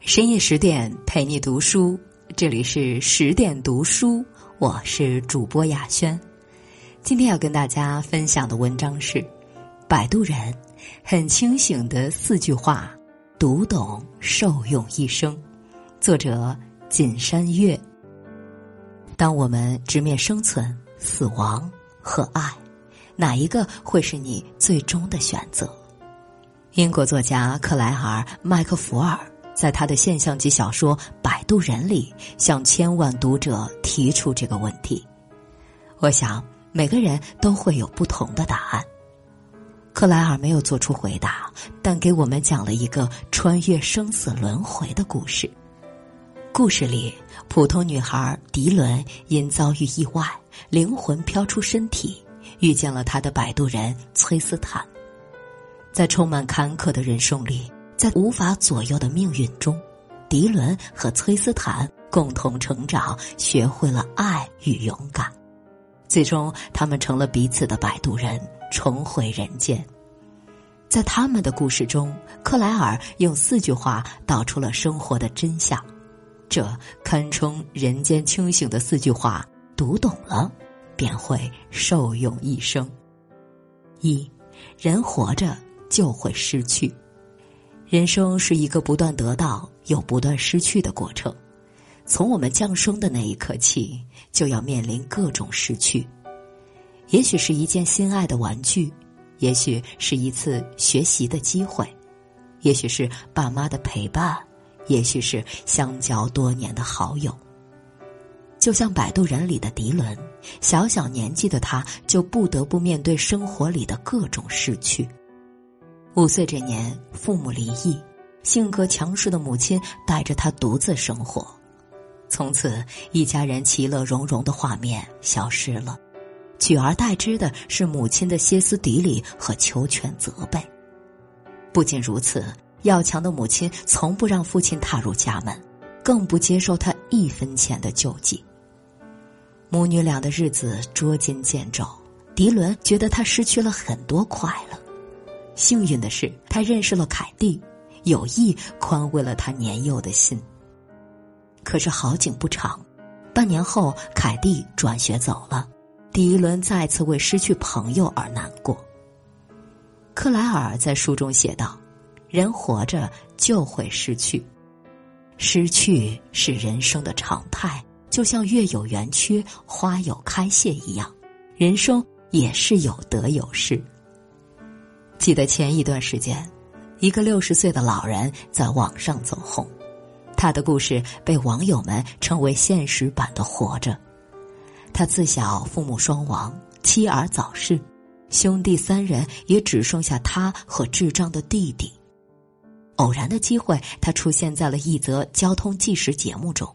深夜十点陪你读书，这里是十点读书，我是主播雅轩。今天要跟大家分享的文章是《摆渡人》，很清醒的四句话，读懂受用一生。作者锦山月。当我们直面生存、死亡和爱，哪一个会是你最终的选择？英国作家克莱尔·麦克福尔。在他的现象级小说《摆渡人》里，向千万读者提出这个问题。我想每个人都会有不同的答案。克莱尔没有做出回答，但给我们讲了一个穿越生死轮回的故事。故事里，普通女孩迪伦因遭遇意外，灵魂飘出身体，遇见了她的摆渡人崔斯坦。在充满坎坷的人生里。在无法左右的命运中，迪伦和崔斯坦共同成长，学会了爱与勇敢。最终，他们成了彼此的摆渡人，重回人间。在他们的故事中，克莱尔用四句话道出了生活的真相，这堪称人间清醒的四句话。读懂了，便会受用一生。一，人活着就会失去。人生是一个不断得到又不断失去的过程，从我们降生的那一刻起，就要面临各种失去。也许是一件心爱的玩具，也许是一次学习的机会，也许是爸妈的陪伴，也许是相交多年的好友。就像《摆渡人》里的迪伦，小小年纪的他就不得不面对生活里的各种失去。五岁这年，父母离异，性格强势的母亲带着他独自生活。从此，一家人其乐融融的画面消失了，取而代之的是母亲的歇斯底里和求全责备。不仅如此，要强的母亲从不让父亲踏入家门，更不接受他一分钱的救济。母女俩的日子捉襟见肘，迪伦觉得他失去了很多快乐。幸运的是，他认识了凯蒂，有意宽慰了他年幼的心。可是好景不长，半年后，凯蒂转学走了，迪伦再次为失去朋友而难过。克莱尔在书中写道：“人活着就会失去，失去是人生的常态，就像月有圆缺，花有开谢一样，人生也是有得有失。”记得前一段时间，一个六十岁的老人在网上走红，他的故事被网友们称为现实版的活着。他自小父母双亡，妻儿早逝，兄弟三人也只剩下他和智障的弟弟。偶然的机会，他出现在了一则交通纪实节目中。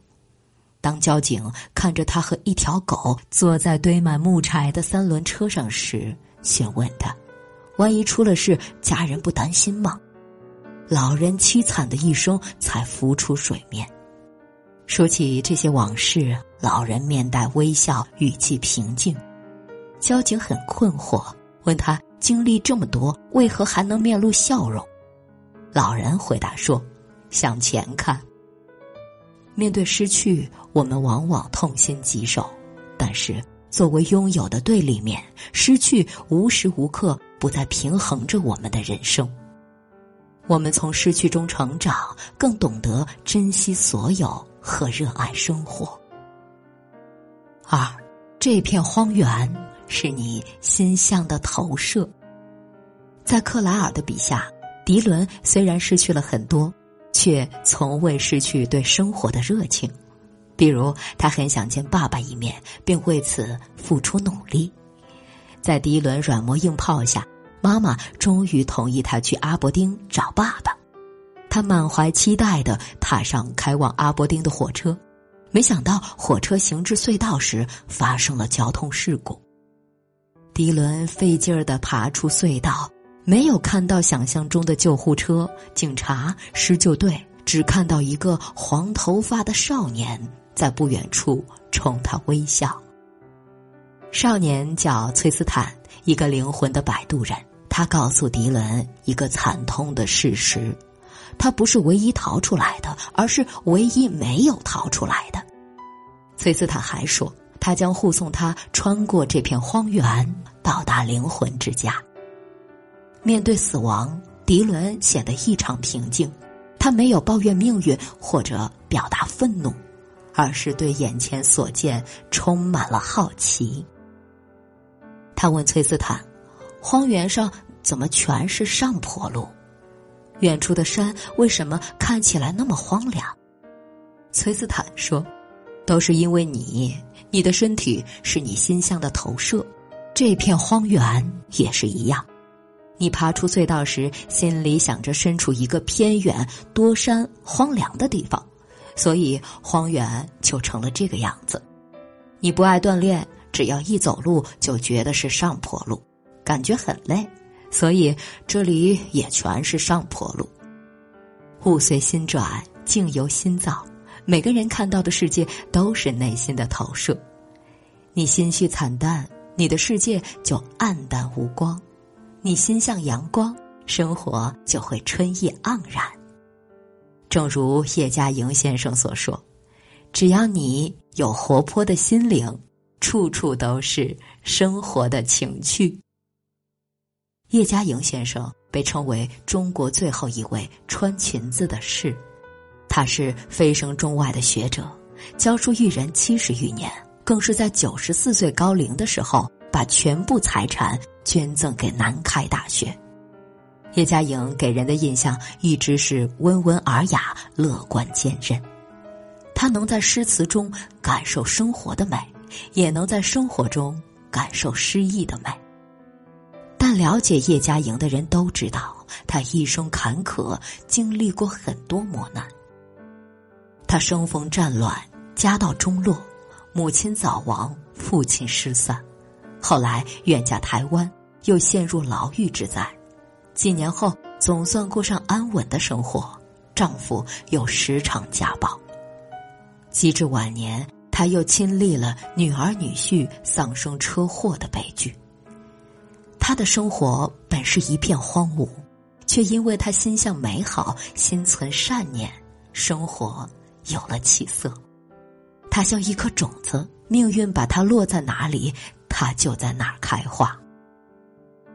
当交警看着他和一条狗坐在堆满木柴的三轮车上时，询问他。万一出了事，家人不担心吗？老人凄惨的一生才浮出水面。说起这些往事，老人面带微笑，语气平静。交警很困惑，问他经历这么多，为何还能面露笑容？老人回答说：“向前看。面对失去，我们往往痛心疾首，但是作为拥有的对立面，失去无时无刻。”不再平衡着我们的人生。我们从失去中成长，更懂得珍惜所有和热爱生活。二，这片荒原是你心象的投射。在克莱尔的笔下，迪伦虽然失去了很多，却从未失去对生活的热情。比如，他很想见爸爸一面，并为此付出努力。在第一轮软磨硬泡下，妈妈终于同意他去阿伯丁找爸爸。他满怀期待的踏上开往阿伯丁的火车，没想到火车行至隧道时发生了交通事故。迪伦费劲儿的爬出隧道，没有看到想象中的救护车、警察、施救队，只看到一个黄头发的少年在不远处冲他微笑。少年叫崔斯坦，一个灵魂的摆渡人。他告诉迪伦一个惨痛的事实：他不是唯一逃出来的，而是唯一没有逃出来的。崔斯坦还说，他将护送他穿过这片荒原，到达灵魂之家。面对死亡，迪伦显得异常平静。他没有抱怨命运或者表达愤怒，而是对眼前所见充满了好奇。他问崔斯坦：“荒原上怎么全是上坡路？远处的山为什么看起来那么荒凉？”崔斯坦说。都是因为你，你的身体是你心象的投射，这片荒原也是一样。你爬出隧道时，心里想着身处一个偏远、多山、荒凉的地方，所以荒原就成了这个样子。你不爱锻炼，只要一走路就觉得是上坡路，感觉很累，所以这里也全是上坡路。物随心转，境由心造。每个人看到的世界都是内心的投射，你心绪惨淡，你的世界就暗淡无光；你心向阳光，生活就会春意盎然。正如叶嘉莹先生所说：“只要你有活泼的心灵，处处都是生活的情趣。”叶嘉莹先生被称为中国最后一位穿裙子的士。他是飞升中外的学者，教书育人七十余年，更是在九十四岁高龄的时候，把全部财产捐赠给南开大学。叶嘉莹给人的印象一直是温文尔雅、乐观坚韧。他能在诗词中感受生活的美，也能在生活中感受诗意的美。但了解叶嘉莹的人都知道，她一生坎坷，经历过很多磨难。她生逢战乱，家道中落，母亲早亡，父亲失散，后来远嫁台湾，又陷入牢狱之灾。几年后，总算过上安稳的生活，丈夫又时常家暴。及至晚年，他又亲历了女儿女婿丧生车祸的悲剧。他的生活本是一片荒芜，却因为他心向美好，心存善念，生活。有了起色，他像一颗种子，命运把它落在哪里，它就在哪儿开花。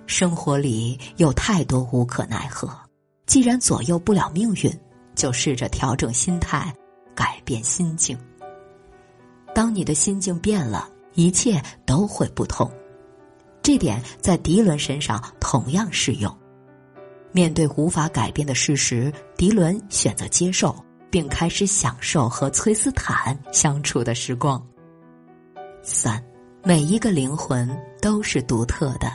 生活里有太多无可奈何，既然左右不了命运，就试着调整心态，改变心境。当你的心境变了，一切都会不同。这点在迪伦身上同样适用。面对无法改变的事实，迪伦选择接受。并开始享受和崔斯坦相处的时光。三，每一个灵魂都是独特的，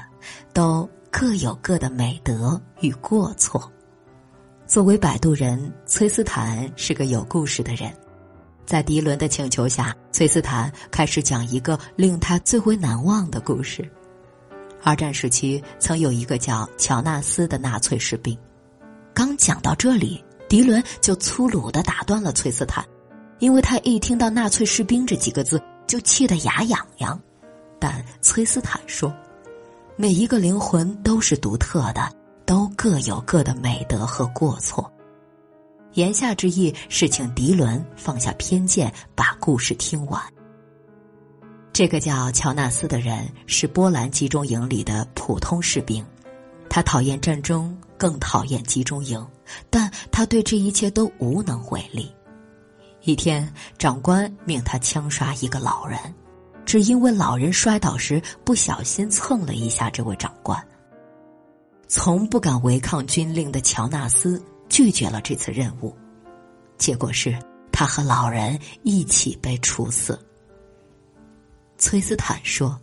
都各有各的美德与过错。作为摆渡人，崔斯坦是个有故事的人。在迪伦的请求下，崔斯坦开始讲一个令他最为难忘的故事。二战时期，曾有一个叫乔纳斯的纳粹士兵。刚讲到这里。迪伦就粗鲁的打断了崔斯坦，因为他一听到“纳粹士兵”这几个字就气得牙痒痒。但崔斯坦说：“每一个灵魂都是独特的，都各有各的美德和过错。”言下之意是请迪伦放下偏见，把故事听完。这个叫乔纳斯的人是波兰集中营里的普通士兵，他讨厌战争。更讨厌集中营，但他对这一切都无能为力。一天，长官命他枪杀一个老人，只因为老人摔倒时不小心蹭了一下这位长官。从不敢违抗军令的乔纳斯拒绝了这次任务，结果是他和老人一起被处死。崔斯坦说：“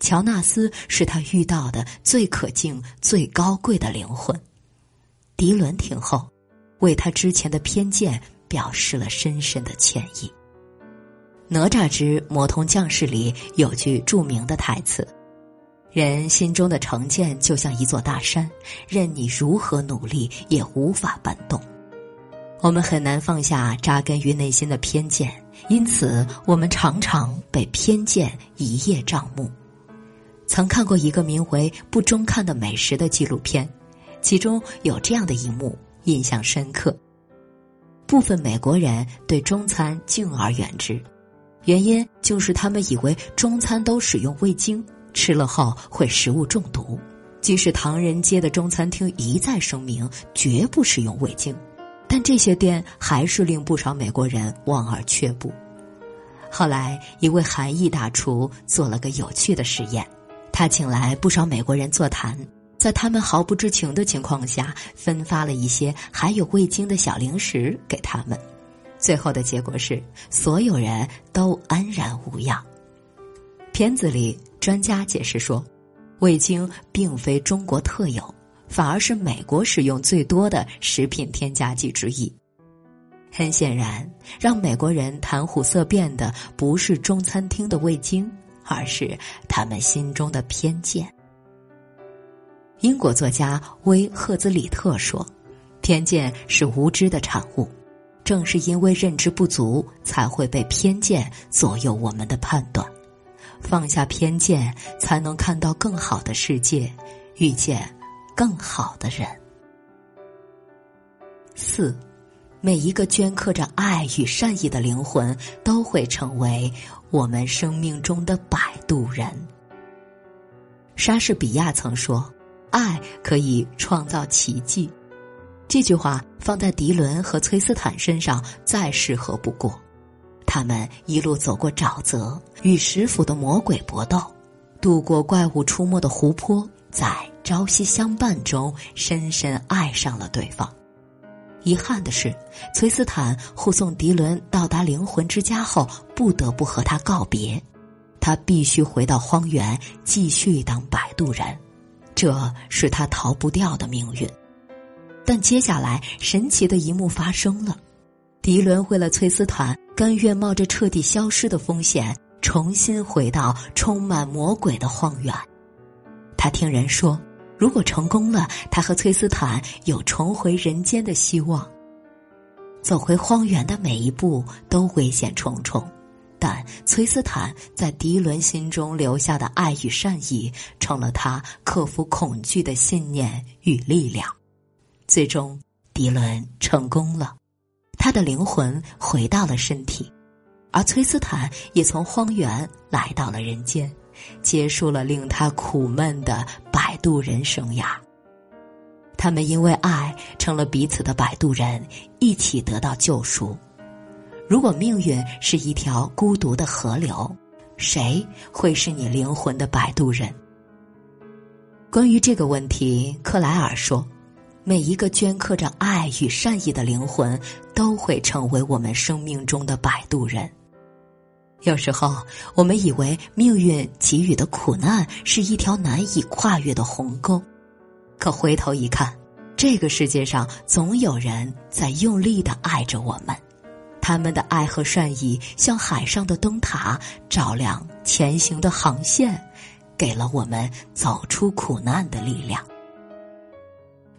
乔纳斯是他遇到的最可敬、最高贵的灵魂。”迪伦听后，为他之前的偏见表示了深深的歉意。《哪吒之魔童降世》里有句著名的台词：“人心中的成见就像一座大山，任你如何努力也无法搬动。”我们很难放下扎根于内心的偏见，因此我们常常被偏见一叶障目。曾看过一个名为《不中看的美食》的纪录片。其中有这样的一幕印象深刻：部分美国人对中餐敬而远之，原因就是他们以为中餐都使用味精，吃了后会食物中毒。即使唐人街的中餐厅一再声明绝不使用味精，但这些店还是令不少美国人望而却步。后来，一位韩裔大厨做了个有趣的实验，他请来不少美国人座谈，在他们毫不知情的情况下，分发了一些含有味精的小零食给他们。最后的结果是，所有人都安然无恙。片子里，专家解释说。味精并非中国特有，反而是美国使用最多的食品添加剂之一。很显然，让美国人谈虎色变的不是中餐厅的味精，而是他们心中的偏见。英国作家威赫兹里特说：“偏见是无知的产物，正是因为认知不足，才会被偏见左右我们的判断。”放下偏见，才能看到更好的世界，遇见更好的人。四，每一个镌刻着爱与善意的灵魂，都会成为我们生命中的摆渡人。莎士比亚曾说：“爱可以创造奇迹。”这句话放在迪伦和崔斯坦身上再适合不过。他们一路走过沼泽，与食府的魔鬼搏斗，渡过怪物出没的湖泊，在朝夕相伴中深深爱上了对方。遗憾的是，崔斯坦护送迪伦到达灵魂之家后，不得不和他告别。他必须回到荒原，继续当摆渡人，这是他逃不掉的命运。但接下来，神奇的一幕发生了。迪伦为了崔斯坦，甘愿冒着彻底消失的风险，重新回到充满魔鬼的荒原。他听人说，如果成功了，他和崔斯坦有重回人间的希望。走回荒原的每一步都危险重重，但崔斯坦在迪伦心中留下的爱与善意，成了他克服恐惧的信念与力量。最终，迪伦成功了。他的灵魂回到了身体，而崔斯坦也从荒原来到了人间，结束了令他苦闷的摆渡人生涯。他们因为爱成了彼此的摆渡人，一起得到救赎。如果命运是一条孤独的河流，谁会是你灵魂的摆渡人？关于这个问题，克莱尔说。每一个镌刻着爱与善意的灵魂，都会成为我们生命中的摆渡人。有时候，我们以为命运给予的苦难是一条难以跨越的鸿沟，可回头一看，这个世界上总有人在用力的爱着我们，他们的爱和善意像海上的灯塔，照亮前行的航线，给了我们走出苦难的力量。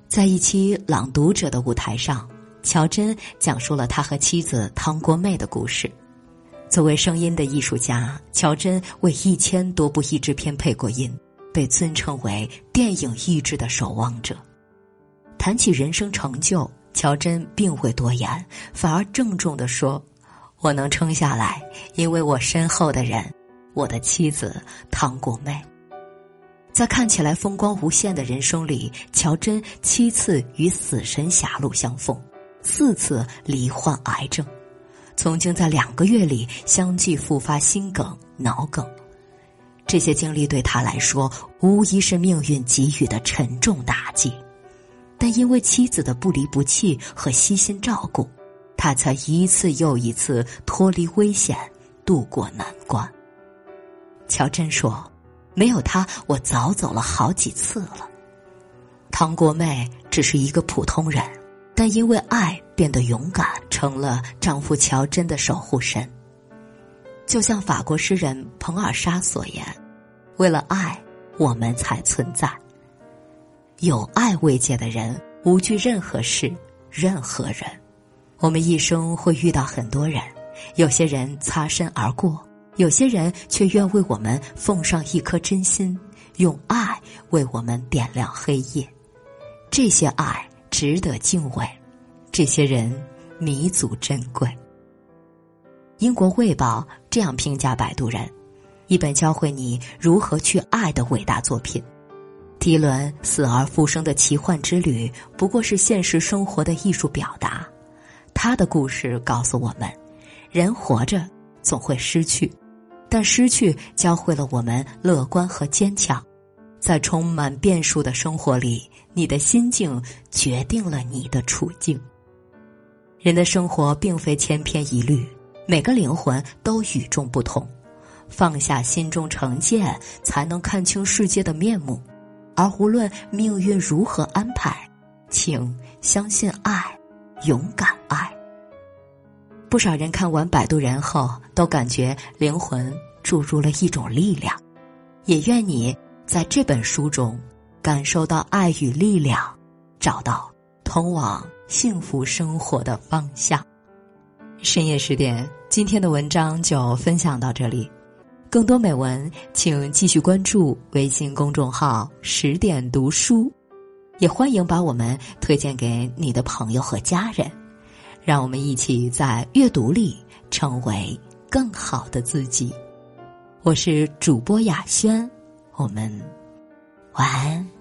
在一期《朗读者》的舞台上，乔真讲述了他和妻子汤国妹的故事。作为声音的艺术家，乔真为一千多部译制片配过音，被尊称为电影译制的守望者。谈起人生成就，乔真并未多言，反而郑重地说：“我能撑下来，因为我身后的人，我的妻子汤国妹。”在看起来风光无限的人生里，乔真七次与死神狭路相逢，四次罹患癌症，曾经在两个月里相继复发心梗、脑梗。这些经历对他来说无疑是命运给予的沉重打击，但因为妻子的不离不弃和悉心照顾，他才一次又一次脱离危险，渡过难关。乔真说。没有他，我早走了好几次了。唐国妹只是一个普通人，但因为爱变得勇敢，成了丈夫乔真的守护神。就像法国诗人彭尔莎所言：“为了爱，我们才存在。有爱慰藉的人，无惧任何事、任何人。我们一生会遇到很多人，有些人擦身而过。”有些人却愿为我们奉上一颗真心，用爱为我们点亮黑夜。这些爱值得敬畏，这些人弥足珍贵。英国《卫报》这样评价《摆渡人》，一本教会你如何去爱的伟大作品。迪伦死而复生的奇幻之旅，不过是现实生活的艺术表达。他的故事告诉我们：人活着总会失去，但失去教会了我们乐观和坚强。在充满变数的生活里，你的心境决定了你的处境。人的生活并非千篇一律。每个灵魂都与众不同，放下心中成见，才能看清世界的面目。而无论命运如何安排，请相信爱，勇敢爱。不少人看完《摆渡人》后，都感觉灵魂注入了一种力量。也愿你在这本书中感受到爱与力量，找到通往幸福生活的方向。深夜十点，今天的文章就分享到这里。更多美文，请继续关注微信公众号“十点读书”，也欢迎把我们推荐给你的朋友和家人。让我们一起在阅读里成为更好的自己。我是主播雅轩，我们晚安。